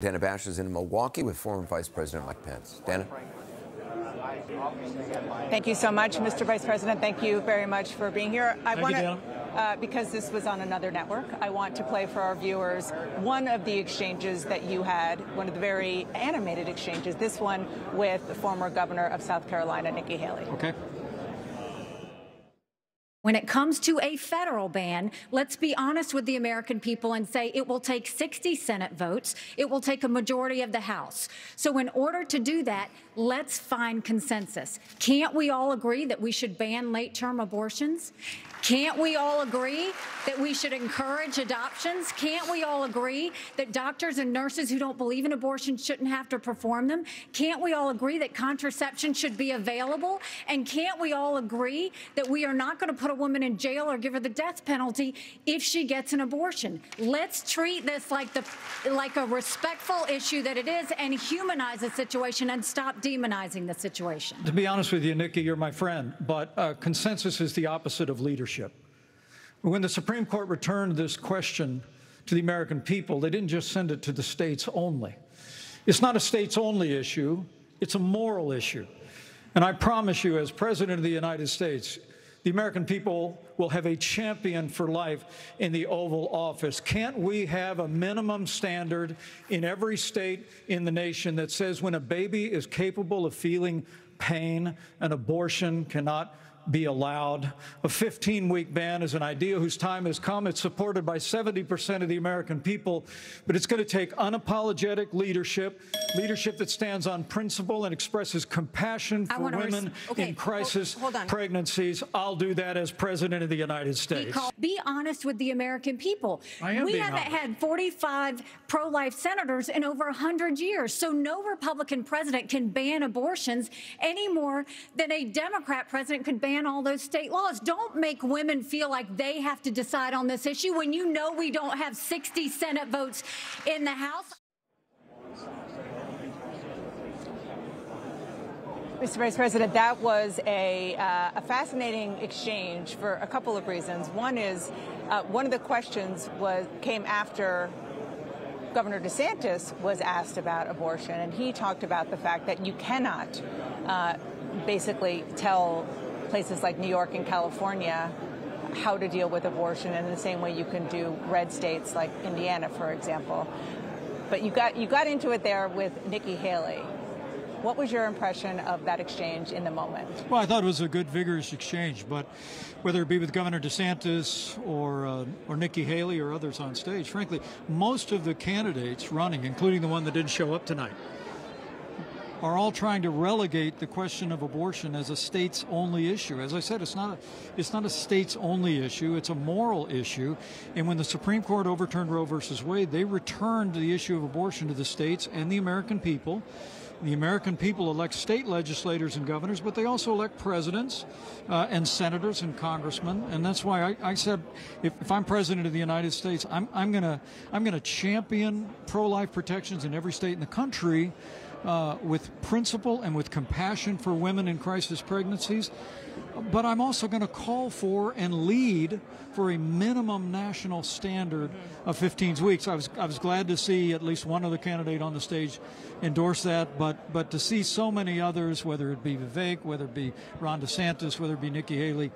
Dana Bash is in Milwaukee with former Vice President Mike Pence. Dana? Thank you so much, Mr. Vice President. Thank you very much for being here. I want to, uh, because this was on another network, I want to play for our viewers one of the exchanges that you had, one of the very animated exchanges, this one with the former governor of South Carolina, Nikki Haley. Okay. When it comes to a federal ban, let's be honest with the American people and say it will take 60 Senate votes. It will take a majority of the House. So in order to do that, let's find consensus. Can't we all agree that we should ban late-term abortions? Can't we all agree that we should encourage adoptions? Can't we all agree that doctors and nurses who don't believe in abortion shouldn't have to perform them? Can't we all agree that contraception should be available? And can't we all agree that we are not going to put a woman in jail or give her the death penalty if she gets an abortion? Let's treat this like the like a respectful issue that it is and humanize the situation and stop demonizing the situation. To be honest with you, Nikki, you're my friend, but uh, consensus is the opposite of leadership. When the Supreme Court returned this question to the American people, they didn't just send it to the states only. It's not a states only issue, it's a moral issue. And I promise you, as President of the United States, the American people will have a champion for life in the Oval Office. Can't we have a minimum standard in every state in the nation that says when a baby is capable of feeling pain, an abortion cannot be allowed. A 15 week ban is an idea whose time has come. It's supported by 70% of the American people, but it's going to take unapologetic leadership, leadership that stands on principle and expresses compassion for women okay, in crisis hold, hold pregnancies. I'll do that as President of the United States. Be honest with the American people. I am we haven't honest. had 45 pro life senators in over 100 years, so no Republican president can ban abortions any more than a Democrat president could ban all those state laws. Don't make women feel like they have to decide on this issue when you know we don't have 60 Senate votes in the House. Mr. Vice President, that was a, uh, a, fascinating exchange for a couple of reasons. One is uh, one of the questions was came after Governor DeSantis was asked about abortion, and he talked about the fact that you cannot uh, basically tell places like New York and California how to deal with abortion in the same way you can do red states like Indiana, for example. But you got you got into it there with Nikki Haley. What was your impression of that exchange in the moment? Well, I thought it was a good, vigorous exchange, but whether it be with Governor DeSantis or uh, or Nikki Haley or others on stage, frankly, most of the candidates running, including the one that didn't show up tonight, are all trying to relegate the question of abortion as a states only issue. As I said, it's not a, it's not a states only issue, it's a moral issue. And when the Supreme Court overturned Roe versus Wade, they returned the issue of abortion to the states and the American people. The American people elect state legislators and governors, but they also elect presidents uh, and senators and congressmen. And that's why I, I said, if, if, I'm president of the United States, I'm, I'm going I'm going to champion pro-life protections in every state in the country uh, with principle and with compassion for women in crisis pregnancies. But I'm also going to call for and lead for a minimum national standard of 15 weeks. I was I was glad to see at least one other candidate on the stage endorse that, but but to see so many others, whether it be Vivek, whether it be Ron DeSantis, whether it be Nikki Haley,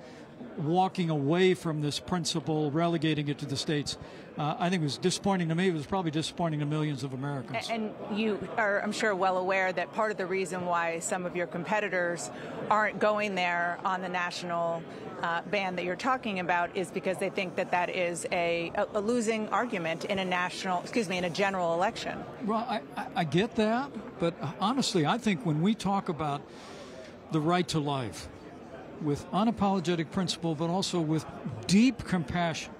walking away from this principle, relegating it to the states, uh, I think it was disappointing to me. It was probably disappointing to millions of Americans. And you are, I'm sure, well aware that part of the reason why some of your competitors aren't going there on the national uh, ban that you're talking about is because they think that that is a, a, losing argument in a national, excuse me, in a general election. Well, I, I, I get that, but honestly, I think when we talk about the right to life, with unapologetic principle, but also with deep compassion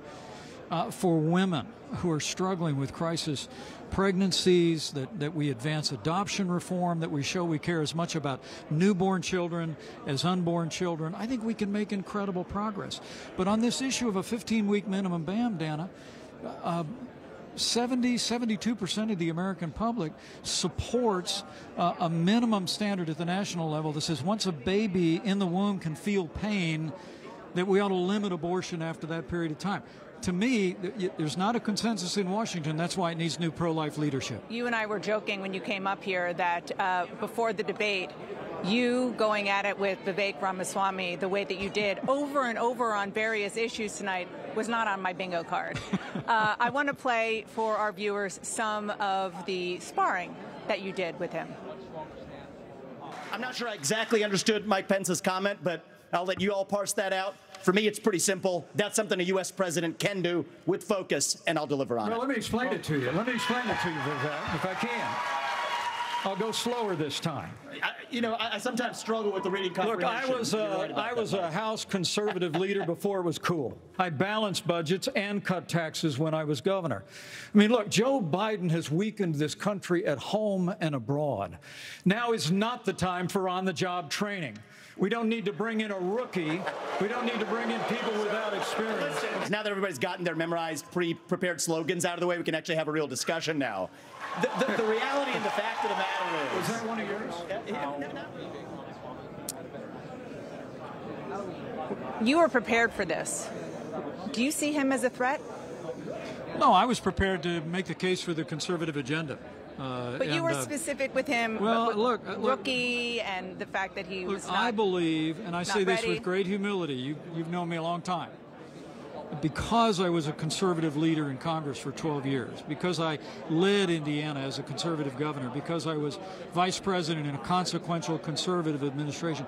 uh, for women who are struggling with crisis pregnancies, that, that we advance adoption reform, that we show we care as much about newborn children as unborn children. I think we can make incredible progress. But on this issue of a 15 week minimum ban, Dana, uh, 70, 72% of the American public supports uh, a minimum standard at the national level that says once a baby in the womb can feel pain, that we ought to limit abortion after that period of time. to me, there's not a consensus in Washington. That's why it needs new pro life leadership. You and I were joking when you came up here that uh, before the debate, you going at it with Vivek Ramaswamy the way that you did over and over on various issues tonight was not on my bingo card. uh, I want to play for our viewers some of the sparring that you did with him. I'm not sure I exactly understood Mike Pence's comment, but I'll let you all parse that out. For me, it's pretty simple. That's something a U.S. president can do with focus, and I'll deliver on Well, it. let me explain it to you. Let me explain it to you, Vivek, if I can. I'll go slower this time. I, you know, I, I sometimes struggle with the reading comprehension. Look, I was a, uh, right about I that. was a House conservative leader before it was cool. I balanced budgets and cut taxes when I was governor. I mean, look, Joe Biden has weakened this country at home and abroad. Now is not the time for on-the-job training. We don't need to bring in a rookie. We don't need to bring in people without experience. Now that everybody's gotten their memorized, pre-prepared slogans out of the way, we can actually have a real discussion now. The, the, the reality and the fact of the matter is. Was is. that one of yours? You were prepared for this. Do you see him as a threat? No, I was prepared to make the case for the conservative agenda. Uh, But you were uh, specific with him. well, with look, uh, look- rookie and the fact that he Look, was not. I believe, and I say this ready. with great humility, you, you've known me a long time. Because I was a conservative leader in Congress for 12 years, because I led Indiana as a conservative governor, because I was vice president in a consequential conservative administration,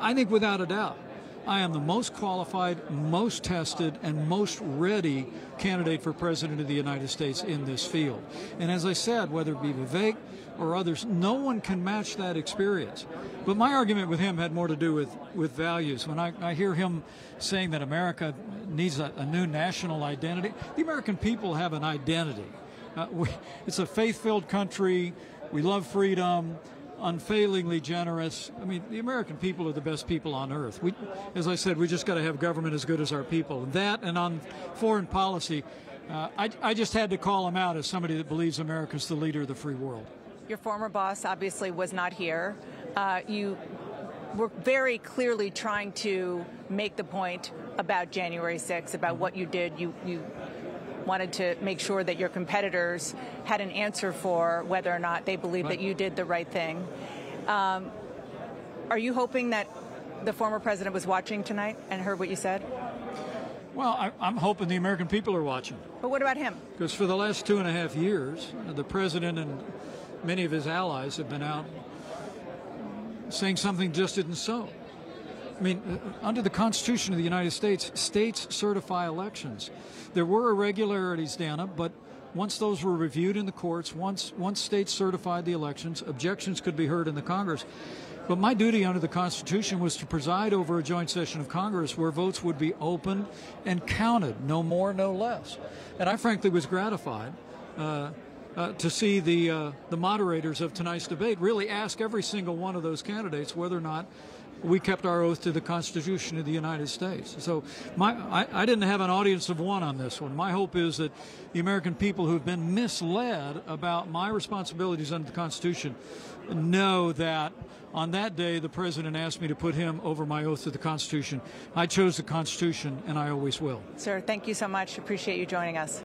I think without a doubt, I am the most qualified, most tested, and most ready candidate for president of the United States in this field. And as I said, whether it be Vivek or others, no one can match that experience. But my argument with him had more to do with, with values. When I, I hear him saying that America needs a, a new national identity, the American people have an identity. Uh, we, it's a faith filled country. We love freedom, unfailingly generous. I mean, the American people are the best people on earth. We, as I said, we just got to have government as good as our people. That and on foreign policy, uh, I, I just had to call him out as somebody that believes America's the leader of the free world. Your former boss obviously was not here. Uh, you were very clearly trying to make the point about January 6th, about what you did. You, you wanted to make sure that your competitors had an answer for whether or not they believe Right. that you did the right thing. Um, are you hoping that the former president was watching tonight and heard what you said? Well, I, I'm hoping the American people are watching. But what about him? Because for the last two and a half years, the president and many of his allies have been out saying something just isn't so. I mean, uh, under the Constitution of the United States, states certify elections. There were irregularities, Dana, but once those were reviewed in the courts, once once states certified the elections, objections could be heard in the Congress. But my duty under the Constitution was to preside over a joint session of Congress where votes would be opened and counted, no more, no less. And I frankly was gratified uh, uh, to see the uh, the moderators of tonight's debate really ask every single one of those candidates whether or not we kept our oath to the Constitution of the United States. So my, I, I didn't have an audience of one on this one. My hope is that the American people who have been misled about my responsibilities under the Constitution know that on that day the president asked me to put him over my oath to the Constitution. I chose the Constitution and I always will. Sir, thank you so much. Appreciate you joining us.